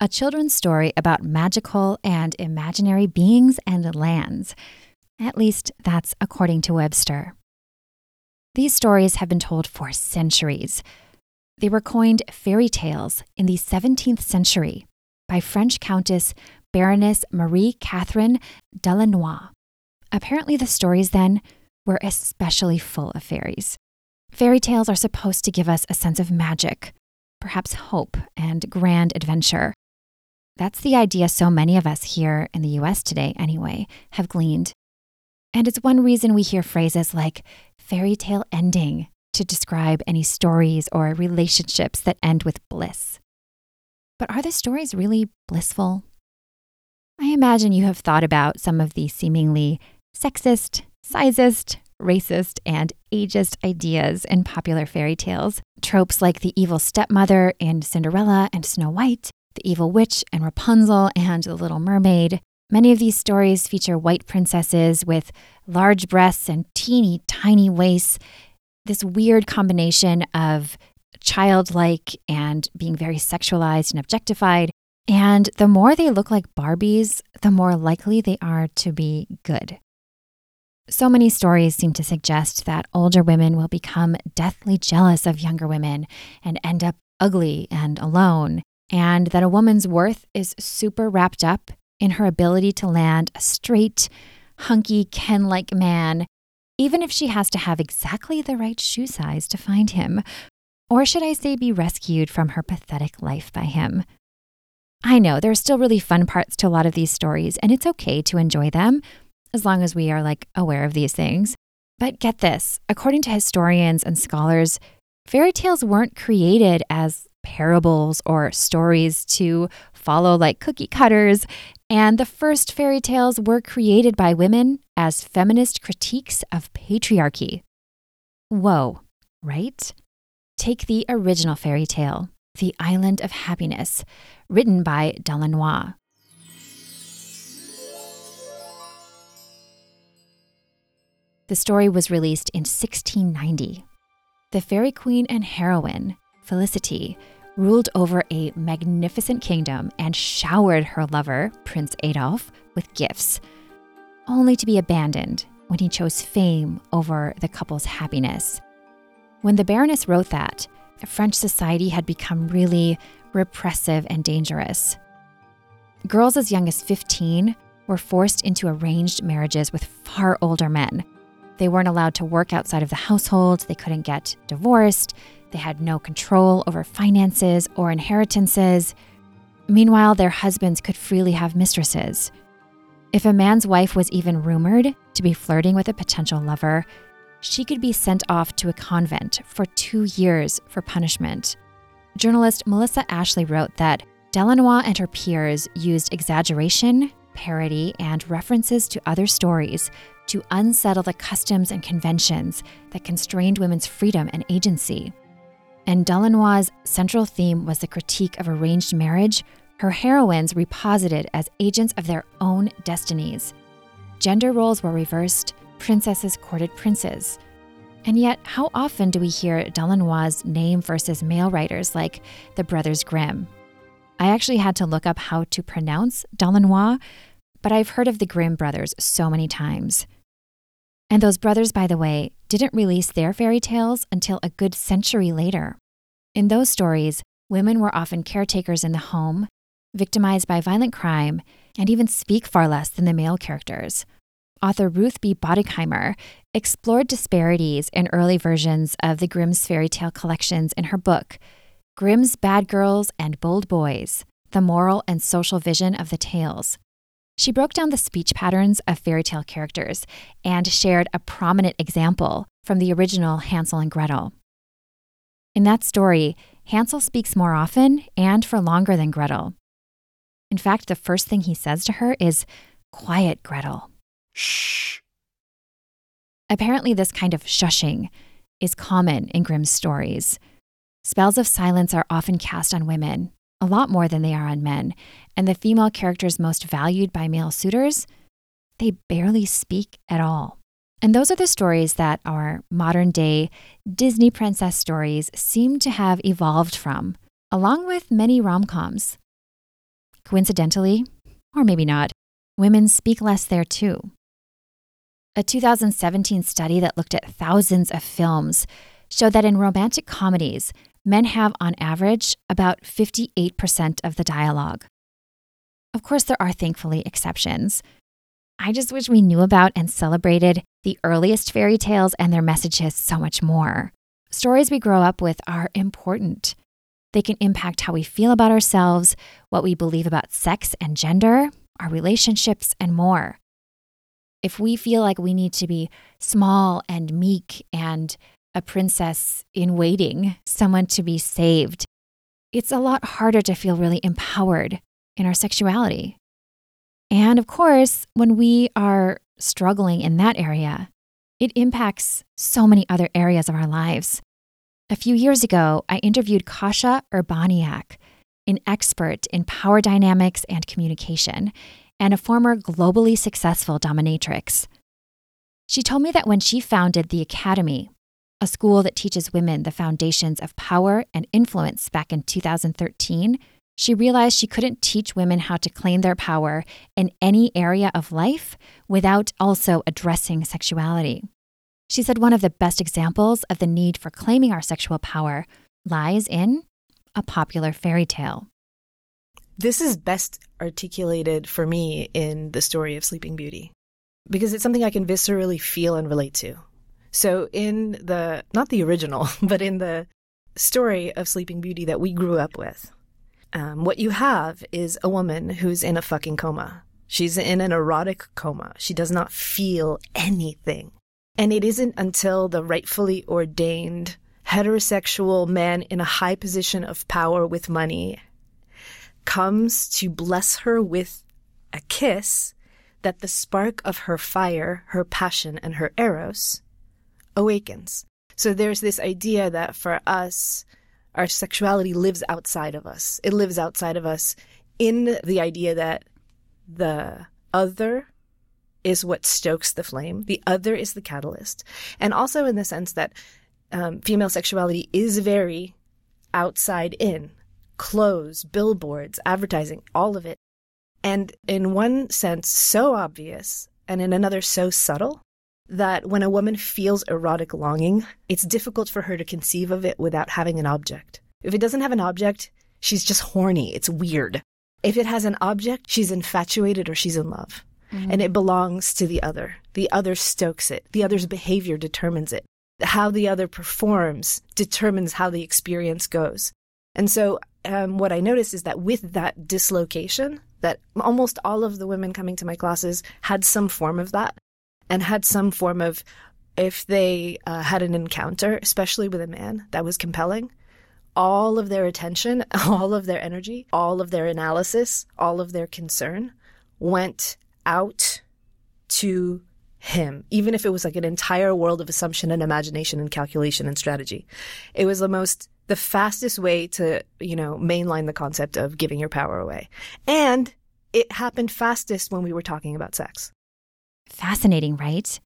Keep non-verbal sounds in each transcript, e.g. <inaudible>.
a children's story about magical and imaginary beings and lands. At least that's according to Webster. These stories have been told for centuries. They were coined fairy tales in the 17th century by French Countess Baroness Marie Catherine d'Aulnoy. Apparently, the stories then were especially full of fairies. Fairy tales are supposed to give us a sense of magic, perhaps hope and grand adventure. That's the idea so many of us here in the US today, anyway, have gleaned. And it's one reason we hear phrases like fairy tale ending to describe any stories or relationships that end with bliss. But are the stories really blissful? I imagine you have thought about some of the seemingly sexist, sizist, racist, and ageist ideas in popular fairy tales. Tropes like the evil stepmother in Cinderella and Snow White, the Evil Witch and Rapunzel and The Little Mermaid. Many of these stories feature white princesses with large breasts and teeny tiny waists, this weird combination of childlike and being very sexualized and objectified. And the more they look like Barbies, the more likely they are to be good. So many stories seem to suggest that older women will become deathly jealous of younger women and end up ugly and alone and that a woman's worth is super wrapped up in her ability to land a straight, hunky, Ken like man, even if she has to have exactly the right shoe size to find him. Or should I say, be rescued from her pathetic life by him? I know there are still really fun parts to a lot of these stories, and it's okay to enjoy them as long as we are like aware of these things. But get this according to historians and scholars, fairy tales weren't created as parables or stories to follow like cookie cutters. And the first fairy tales were created by women as feminist critiques of patriarchy. Whoa, right? Take the original fairy tale, The Island of Happiness, written by d'Aulnoy. The story was released in 1690. The fairy queen and heroine, Felicity, ruled over a magnificent kingdom and showered her lover, Prince Adolf, with gifts, only to be abandoned when he chose fame over the couple's happiness. When the Baroness wrote that, French society had become really repressive and dangerous. Girls as young as 15 were forced into arranged marriages with far older men. They weren't allowed to work outside of the household, they couldn't get divorced, they had no control over finances or inheritances. Meanwhile, their husbands could freely have mistresses. If a man's wife was even rumored to be flirting with a potential lover, she could be sent off to a convent for two years for punishment. Journalist Melissa Ashley wrote that d'Aulnoy and her peers used exaggeration, parody, and references to other stories to unsettle the customs and conventions that constrained women's freedom and agency and d'Aulnoy's central theme was the critique of arranged marriage, her heroines reposited as agents of their own destinies. Gender roles were reversed, princesses courted princes. And yet, how often do we hear d'Aulnoy's name versus male writers like the Brothers Grimm? I actually had to look up how to pronounce d'Aulnoy, but I've heard of the Grimm brothers so many times. And those brothers, by the way, didn't release their fairy tales until a good century later. In those stories, women were often caretakers in the home, victimized by violent crime, and even speak far less than the male characters. Author Ruth B. Bottigheimer explored disparities in early versions of the Grimm's fairy tale collections in her book, Grimm's Bad Girls and Bold Boys The Moral and Social Vision of the Tales. She broke down the speech patterns of fairy tale characters and shared a prominent example from the original Hansel and Gretel. In that story, Hansel speaks more often and for longer than Gretel. In fact, the first thing he says to her is, Quiet, Gretel. Shh. Apparently, this kind of shushing is common in Grimm's stories. Spells of silence are often cast on women, a lot more than they are on men, and the female characters most valued by male suitors, they barely speak at all. And those are the stories that our modern day Disney princess stories seem to have evolved from, along with many rom coms. Coincidentally, or maybe not, women speak less there too. A 2017 study that looked at thousands of films showed that in romantic comedies, men have on average about 58% of the dialogue. Of course, there are thankfully exceptions. I just wish we knew about and celebrated the earliest fairy tales and their messages so much more. Stories we grow up with are important. They can impact how we feel about ourselves, what we believe about sex and gender, our relationships, and more. If we feel like we need to be small and meek and a princess in waiting, someone to be saved, it's a lot harder to feel really empowered in our sexuality. And of course, when we are struggling in that area, it impacts so many other areas of our lives. A few years ago, I interviewed Kasia Urbaniak, an expert in power dynamics and communication, and a former globally successful dominatrix. She told me that when she founded the Academy, a school that teaches women the foundations of power and influence back in 2013, she realized she couldn't teach women how to claim their power in any area of life without also addressing sexuality. She said one of the best examples of the need for claiming our sexual power lies in a popular fairy tale. This is best articulated for me in the story of Sleeping Beauty because it's something I can viscerally feel and relate to. So, in the, not the original, <laughs> but in the story of Sleeping Beauty that we grew up with, um, what you have is a woman who's in a fucking coma. She's in an erotic coma. She does not feel anything. And it isn't until the rightfully ordained heterosexual man in a high position of power with money comes to bless her with a kiss that the spark of her fire, her passion, and her eros awakens. So there's this idea that for us, our sexuality lives outside of us. It lives outside of us in the idea that the other is what stokes the flame. The other is the catalyst. And also in the sense that um, female sexuality is very outside in clothes, billboards, advertising, all of it. And in one sense, so obvious, and in another, so subtle that when a woman feels erotic longing, it's difficult for her to conceive of it without having an object. If it doesn't have an object, she's just horny. It's weird. If it has an object, she's infatuated or she's in love. Mm-hmm. And it belongs to the other. The other stokes it. The other's behavior determines it. How the other performs determines how the experience goes. And so, um, what I noticed is that with that dislocation, that almost all of the women coming to my classes had some form of that and had some form of if they uh, had an encounter, especially with a man that was compelling, all of their attention, <laughs> all of their energy, all of their analysis, all of their concern went out to him, even if it was like an entire world of assumption and imagination and calculation and strategy. It was the most, the fastest way to, you know, mainline the concept of giving your power away. And it happened fastest when we were talking about sex. Fascinating, right?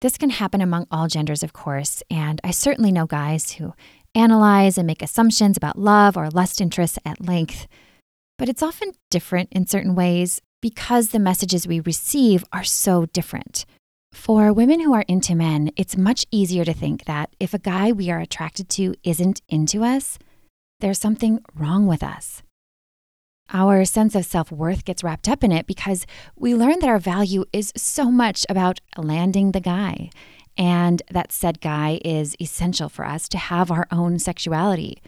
This can happen among all genders, of course, and I certainly know guys who analyze and make assumptions about love or lust interests at length. But it's often different in certain ways because the messages we receive are so different. For women who are into men, it's much easier to think that if a guy we are attracted to isn't into us, there's something wrong with us. Our sense of self worth gets wrapped up in it because we learn that our value is so much about landing the guy, and that said guy is essential for us to have our own sexuality.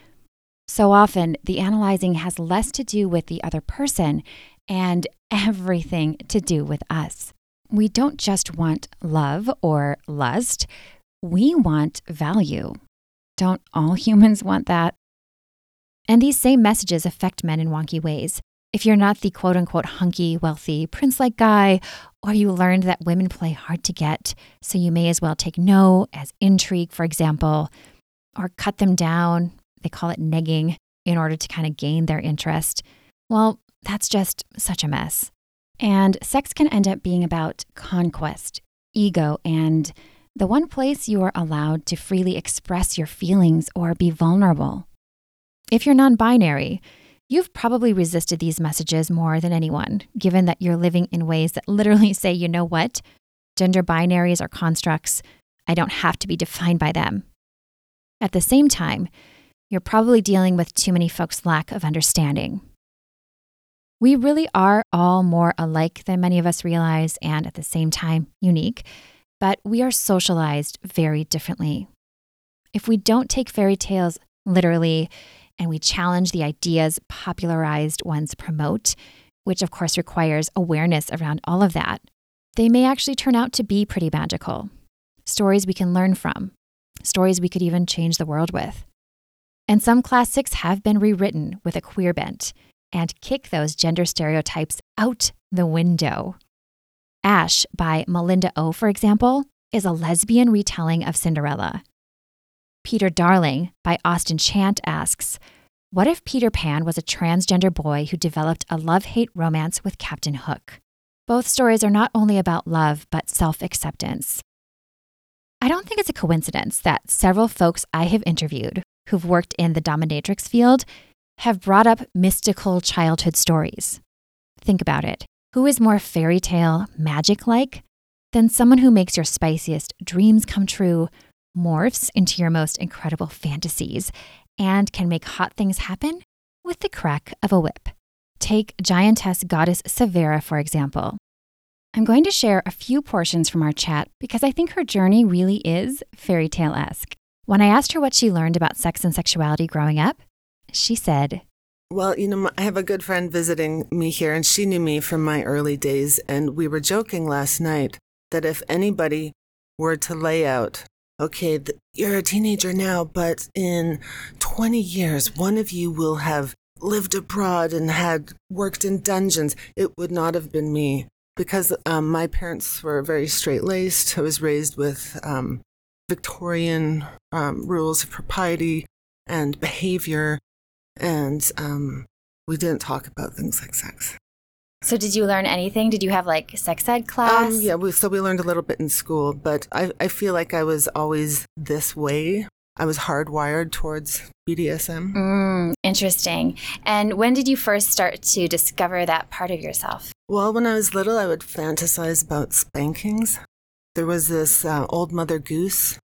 So often, the analyzing has less to do with the other person and everything to do with us. We don't just want love or lust, we want value. Don't all <laughs> humans want that? And these same messages affect men in wonky ways. If you're not the quote unquote hunky, wealthy, prince like guy, or you learned that women play hard to get, so you may as well take no as intrigue, for example, or cut them down, they call it negging, in order to kind of gain their interest, well, that's just such a mess. And sex can end up being about conquest, ego, and the one place you are allowed to freely express your feelings or be vulnerable. If you're non binary, you've probably resisted these messages more than anyone, given that you're living in ways that literally <laughs> say, you know what? Gender binaries are constructs. I don't have to be defined by them. At the same time, you're probably dealing with too many folks' lack of understanding. We really are all more alike than many of us realize, and at the same time, unique, but we are socialized very differently. If we don't take fairy tales literally and we challenge the ideas popularized ones promote, which of course requires awareness around all of that, they may actually turn out to be pretty magical. Stories we can learn from, stories we could even change the world with. And some classics have been rewritten with a queer bent and kick those gender stereotypes out the window. Ash by Malinda Lo, for example, is a lesbian retelling of Cinderella. Peter Darling by Austin Chant asks What if Peter Pan was a transgender boy who developed a love hate romance with Captain Hook? Both stories are not only about love, but self acceptance. I don't think it's a coincidence that several folks I have interviewed who've worked in the dominatrix field have brought up mystical childhood stories. Think about it. Who is more fairy tale, magic like than someone who makes your spiciest dreams come true, morphs into your most incredible fantasies, and can make hot things happen with the crack of a whip? Take giantess goddess Severa, for example. I'm going to share a few portions from our chat because I think her journey really is fairy tale esque. When I asked her what she learned about sex and sexuality growing up, she said, Well, you know, I have a good friend visiting me here, and she knew me from my early days. And we were joking last night that if anybody were to lay out, okay, you're a teenager now, but in 20 years, one of you will have lived abroad and had worked in dungeons, it would not have been me. Because um, my parents were very straight laced. I was raised with um, Victorian um, rules of propriety and behavior, and um, we didn't talk about things like sex. So, did you learn anything? Did you have like sex ed class? Um, yeah, we, so we learned a little bit in school, but I, I feel like I was always this way. I was hardwired towards BDSM. Mm, interesting. And when did you first start to discover that part of yourself? Well, when I was little, I would fantasize about spankings. There was this uh, old Mother Goose.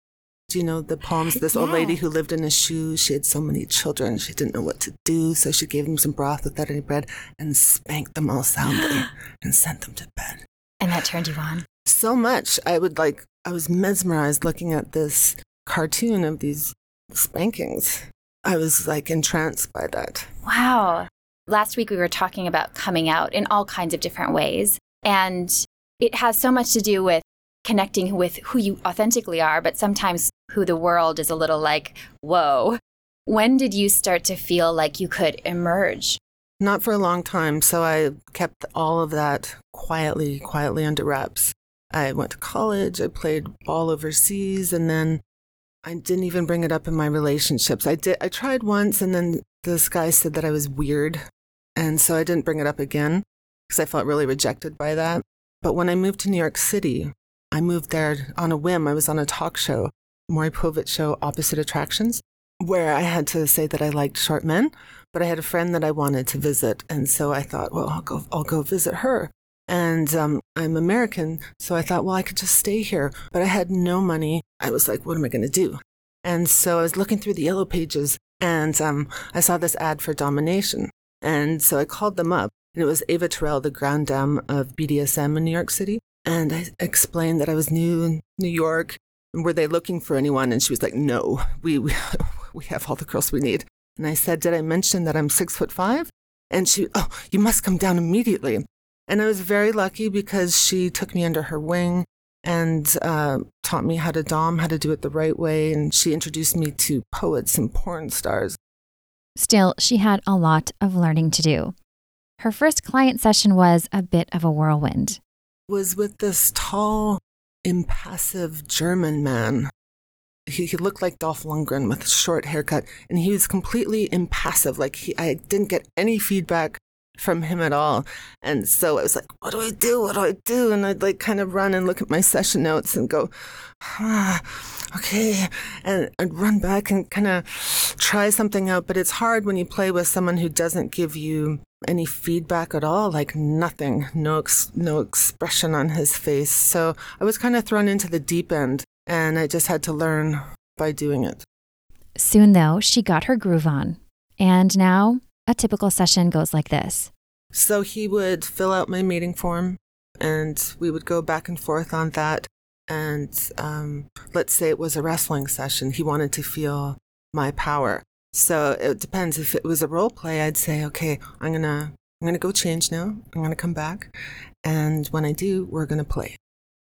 Do you know the poems? This yeah. old lady who lived in a shoe. She had so many children. She didn't know what to do. So she gave them some broth without any bread and spanked them all soundly <gasps> and sent them to bed. And that turned you on? So much. I would like, I was mesmerized looking at this cartoon of these spankings. I was like entranced by that. Wow. Last week we were talking about coming out in all kinds of different ways. And it has so much to do with connecting with who you authentically are, but sometimes who the world is a little like, whoa. When did you start to feel like you could emerge? Not for a long time. So I kept all of that quietly, quietly under wraps. I went to college, I played ball overseas, and then I didn't even bring it up in my relationships. I did I tried once and then this guy said that I was weird. And so I didn't bring it up again because I felt really rejected by that. But when I moved to New York City, I moved there on a whim. I was on a talk show, Maury Povich show, Opposite Attractions, where I had to say that I liked short men, but I had a friend that I wanted to visit, and so I thought, well, I'll go, I'll go visit her. And um, I'm American, so I thought, well, I could just stay here, but I had no money. I was like, what am I going to do? And so I was looking through the yellow pages, and um, I saw this ad for domination, and so I called them up. And it was Ava Taurel, the grand dame of BDSM in New York City. And I explained that I was new in New York. And were they looking for anyone? And she was like, no, we, we, <laughs> we have all the girls we need. And I said, did I mention that I'm six foot five? And she, oh, you must come down immediately. And I was very lucky because she took me under her wing and uh, taught me how to dom, how to do it the right way. And she introduced me to poets and porn stars. Still, she had a lot of learning to do. Her first client session was a bit of a whirlwind. Was with this tall, impassive German man. He, he looked like Dolph Lundgren with a short haircut, and he was completely impassive. Like he, I didn't get any feedback from him at all. And so I was like, what do I do? What do I do? And I'd like kind of run and look at my session notes and go, ah, okay. And I'd run back and kind of try something out. But it's hard when you play with someone who doesn't give you any feedback at all, like nothing, no, ex- no expression on his face. So I was kind of thrown into the deep end and I just had to learn by doing it. Soon, though, she got her groove on. And now a typical session goes like this. So he would fill out my meeting form and we would go back and forth on that. And um, let's say it was a wrestling session, he wanted to feel my power. So it depends. If it was a role play, I'd say, okay, I'm gonna I'm gonna go change now. I'm gonna come back, and when I do, we're gonna play.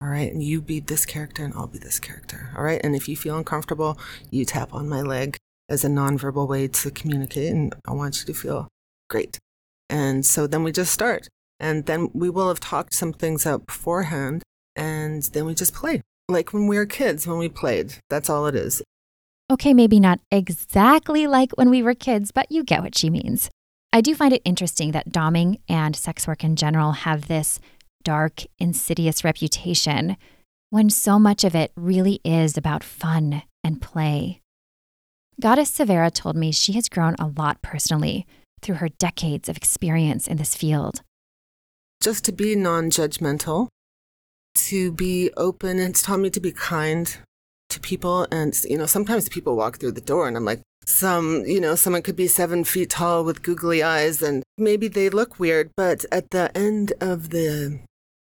All right, and you be this character, and I'll be this character. All right, and if you feel uncomfortable, you tap on my leg as a nonverbal way to communicate, and I want you to feel great. And so then we just start, and then we will have talked some things out beforehand, and then we just play like when we were kids when we played. That's all it is. Okay, maybe not exactly like when we were kids, but you get what she means. I do find it interesting that doming and sex work in general have this dark, insidious reputation when so much of it really is about fun and play. Goddess Severa told me she has grown a lot personally through her decades of experience in this field. Just to be non judgmental, to be open, it's taught me to be kind to people. And, you know, sometimes people walk through the door and I'm like, some, you know, someone could be seven feet tall with googly eyes and maybe they look weird, but at the end of the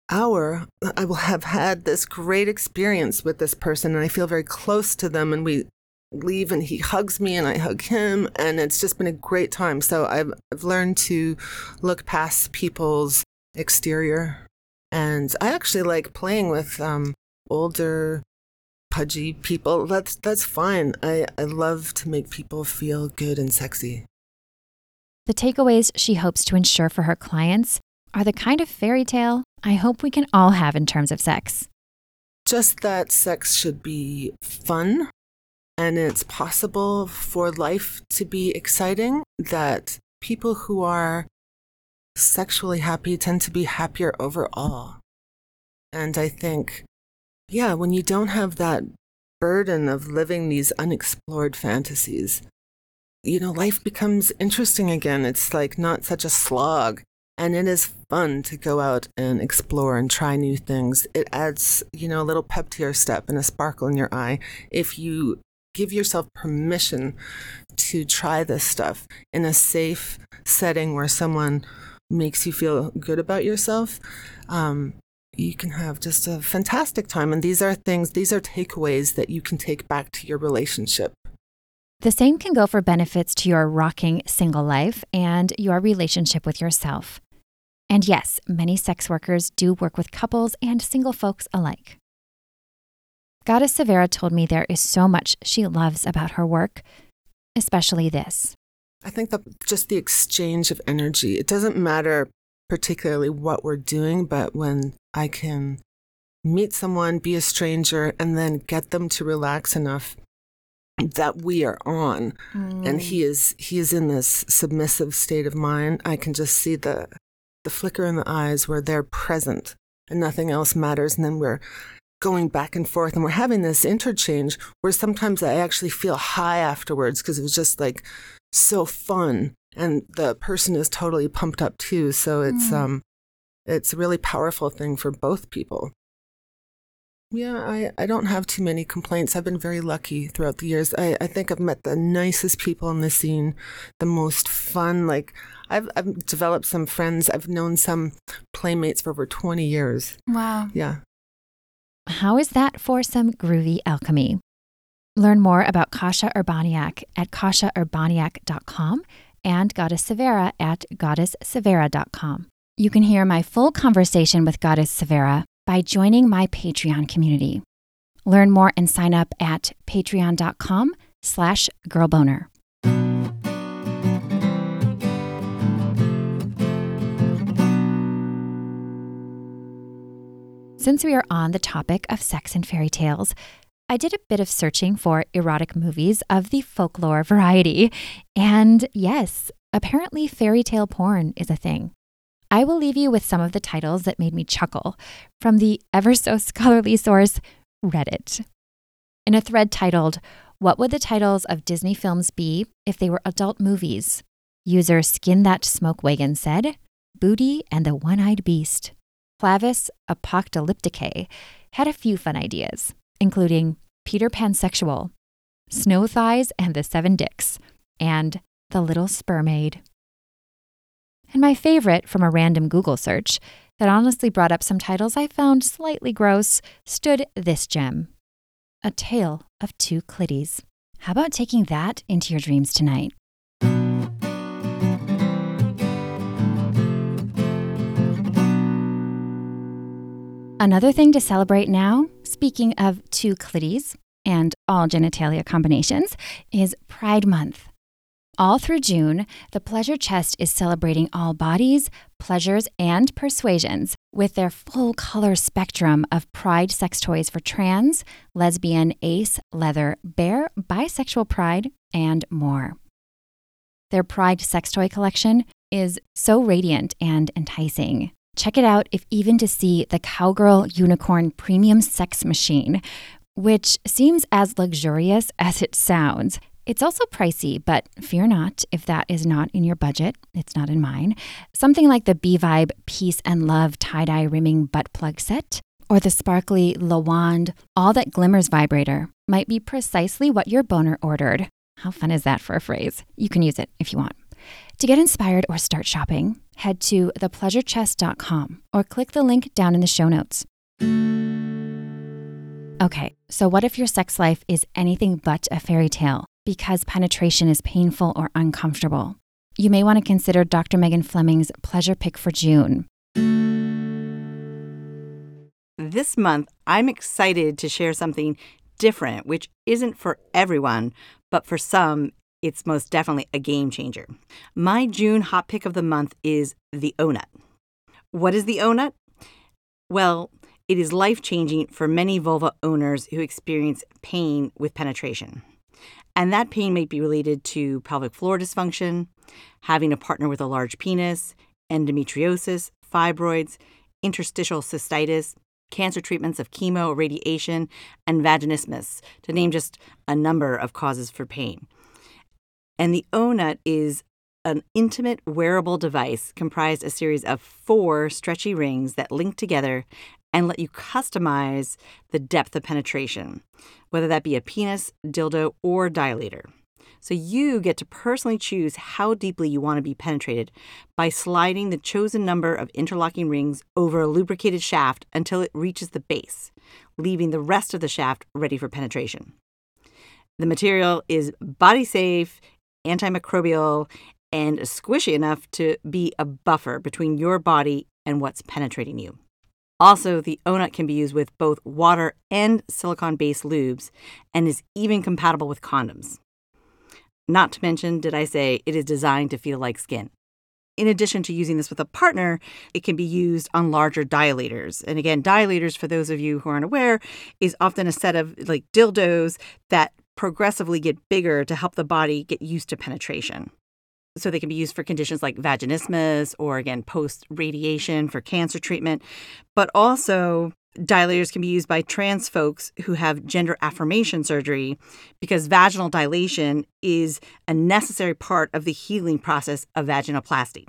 hour, I will have had this great experience with this person and I feel very close to them and we leave and he hugs me and I hug him and it's just been a great time. So I've, I've learned to look past people's exterior and I actually like playing with um, older pudgy people. That's that's fine. I, I love to make people feel good and sexy. The takeaways she hopes to ensure for her clients are the kind of fairy tale I hope we can all have in terms of sex. Just that sex should be fun and it's possible for life to be exciting, that people who are sexually happy tend to be happier overall. And I think yeah, when you don't have that burden of living these unexplored fantasies, you know, life becomes interesting again. It's like not such a slog. And it is fun to go out and explore and try new things. It adds, you know, a little pep to your step and a sparkle in your eye if you give yourself permission to try this stuff in a safe setting where someone makes you feel good about yourself. Um, you can have just a fantastic time. And these are things, these are takeaways that you can take back to your relationship. The same can go for benefits to your rocking single life and your relationship with yourself. And yes, many sex workers do work with couples and single folks alike. Goddess Severa told me there is so much she loves about her work, especially this. I think that just the exchange of energy, it doesn't matter particularly what we're doing, but when I can meet someone, be a stranger, and then get them to relax enough that we are on mm. and he is he is in this submissive state of mind i can just see the the flicker in the eyes where they're present and nothing else matters and then we're going back and forth and we're having this interchange where sometimes i actually feel high afterwards because it was just like so fun and the person is totally pumped up too so it's mm. um it's a really powerful thing for both people. Yeah, I, I don't have too many complaints. I've been very lucky throughout the years. I, I think I've met the nicest people in the scene, the most fun. Like, I've, I've developed some friends. I've known some playmates for over 20 years. Wow. Yeah. How is that for some groovy alchemy? Learn more about Kasia Urbaniak at kasiaurbaniak.com and Goddess Severa at goddesssevera.com. You can hear my full conversation with Goddess Severa by joining my Patreon community. Learn more and sign up at patreon.com slash girlboner. Since we are on the topic of sex and fairy tales, I did a bit of searching for erotic movies of the folklore variety. And yes, apparently fairy tale porn is a thing. I will leave you with some of the titles that made me chuckle from the ever so scholarly source, Reddit. In a thread titled, What Would the Titles of Disney Films Be If They Were Adult Movies? User Skin That Smoke Wagon said, Booty and the One Eyed Beast. Clavis Apocalypticae had a few fun ideas, including Peter Pansexual, Snow Thighs and the Seven Dicks, and The Little Spermaid. And my favorite from a random Google search that honestly brought up some titles I found slightly gross stood this gem A Tale of Two Clitties. How about taking that into your dreams tonight? Another thing to celebrate now, speaking of two clitties and all genitalia combinations, is Pride Month. All through June, the Pleasure Chest is celebrating all bodies, pleasures, and persuasions with their full color spectrum of pride sex toys for trans, lesbian, ace, leather, bear, bisexual pride, and more. Their pride sex toy collection is so radiant and enticing. Check it out if even to see the Cowgirl Unicorn Premium Sex Machine, which seems as luxurious as it sounds. It's also pricey, but fear not if that is not in your budget. It's not in mine. Something like the B Vibe Peace and Love tie dye rimming butt plug set or the sparkly Le Wand All That Glimmers vibrator might be precisely what your boner ordered. How fun is that for a phrase? You can use it if you want. To get inspired or start shopping, head to thepleasurechest.com or click the link down in the show notes. Okay, so what if your sex life is anything but a fairy tale because penetration is painful or uncomfortable? You may want to consider Dr. Megan Fleming's pleasure pick for June. This month, I'm excited to share something different, which isn't for everyone, but for some, it's most definitely a game changer. My June hot pick of the month is the Ohnut. What is the Ohnut? Well, it is life changing for many vulva owners who experience pain with penetration. And that pain may be related to pelvic floor dysfunction, having a partner with a large penis, endometriosis, fibroids, interstitial cystitis, cancer treatments of chemo, radiation, and vaginismus, to name just a number of causes for pain. And the Ohnut is an intimate wearable device comprised a series of four stretchy rings that link together and let you customize the depth of penetration, whether that be a penis, dildo, or dilator. So you get to personally choose how deeply you want to be penetrated by sliding the chosen number of interlocking rings over a lubricated shaft until it reaches the base, leaving the rest of the shaft ready for penetration. The material is body safe, antimicrobial, and squishy enough to be a buffer between your body and what's penetrating you. Also, the Ohnut can be used with both water and silicone based lubes and is even compatible with condoms. Not to mention, did I say it is designed to feel like skin? In addition to using this with a partner, it can be used on larger dilators. And again, dilators, for those of you who aren't aware, is often a set of like dildos that progressively get bigger to help the body get used to penetration. So they can be used for conditions like vaginismus or again post radiation for cancer treatment, but also dilators can be used by trans folks who have gender affirmation surgery because vaginal dilation is a necessary part of the healing process of vaginoplasty.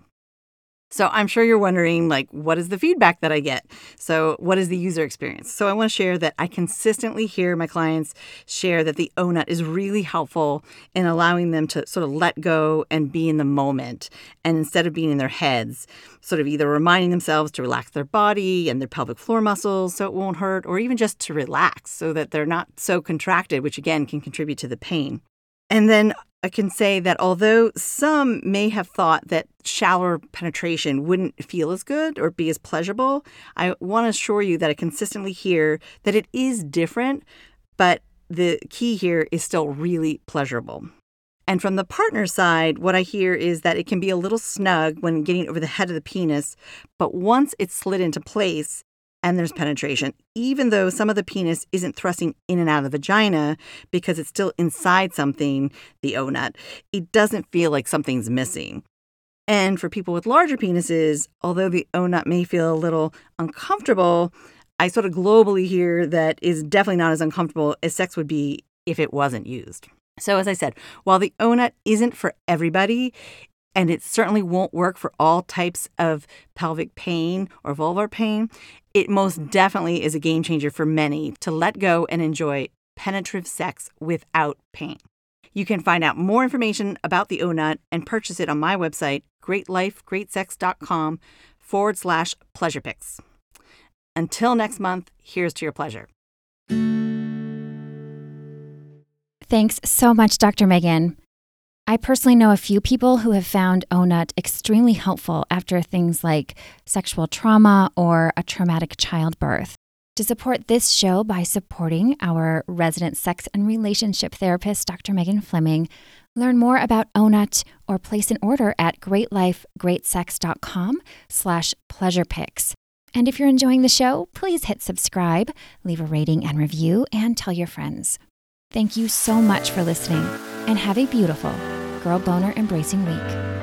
So I'm sure you're wondering, like, what is the feedback that I get? So, what is the user experience? So, I want to share that I consistently hear my clients share that the Ohnut is really helpful in allowing them to sort of let go and be in the moment. And instead of being in their heads, sort of either reminding themselves to relax their body and their pelvic floor muscles so it won't hurt, or even just to relax so that they're not so contracted, which again can contribute to the pain. And then I can say that although some may have thought that shallower penetration wouldn't feel as good or be as pleasurable, I want to assure you that I consistently hear that it is different, but the key here is still really pleasurable. And from the partner side, what I hear is that it can be a little snug when getting over the head of the penis, but once it's slid into place, and there's penetration. Even though some of the penis isn't thrusting in and out of the vagina because it's still inside something, the Ohnut, it doesn't feel like something's missing. And for people with larger penises, although the Ohnut may feel a little uncomfortable, I sort of globally hear that is definitely not as uncomfortable as sex would be if it wasn't used. So, as I said, while the Ohnut isn't for everybody, and it certainly won't work for all types of pelvic pain or vulvar pain, it most definitely is a game changer for many to let go and enjoy penetrative sex without pain. You can find out more information about the Ohnut and purchase it on my website, greatlifegreatsex.com forward slash pleasure picks. Until next month, here's to your pleasure. Thanks so much, Dr. Megan. I personally know a few people who have found Ohnut extremely helpful after things like sexual trauma or a traumatic childbirth. To support this show by supporting our resident sex and relationship therapist, Dr. Megan Fleming, learn more about Ohnut or place an order at greatlifegreatsex.com slash pleasurepicks. And if you're enjoying the show, please hit subscribe, leave a rating and review, and tell your friends. Thank you so much for listening, and have a beautiful Girl Boner Embracing Week.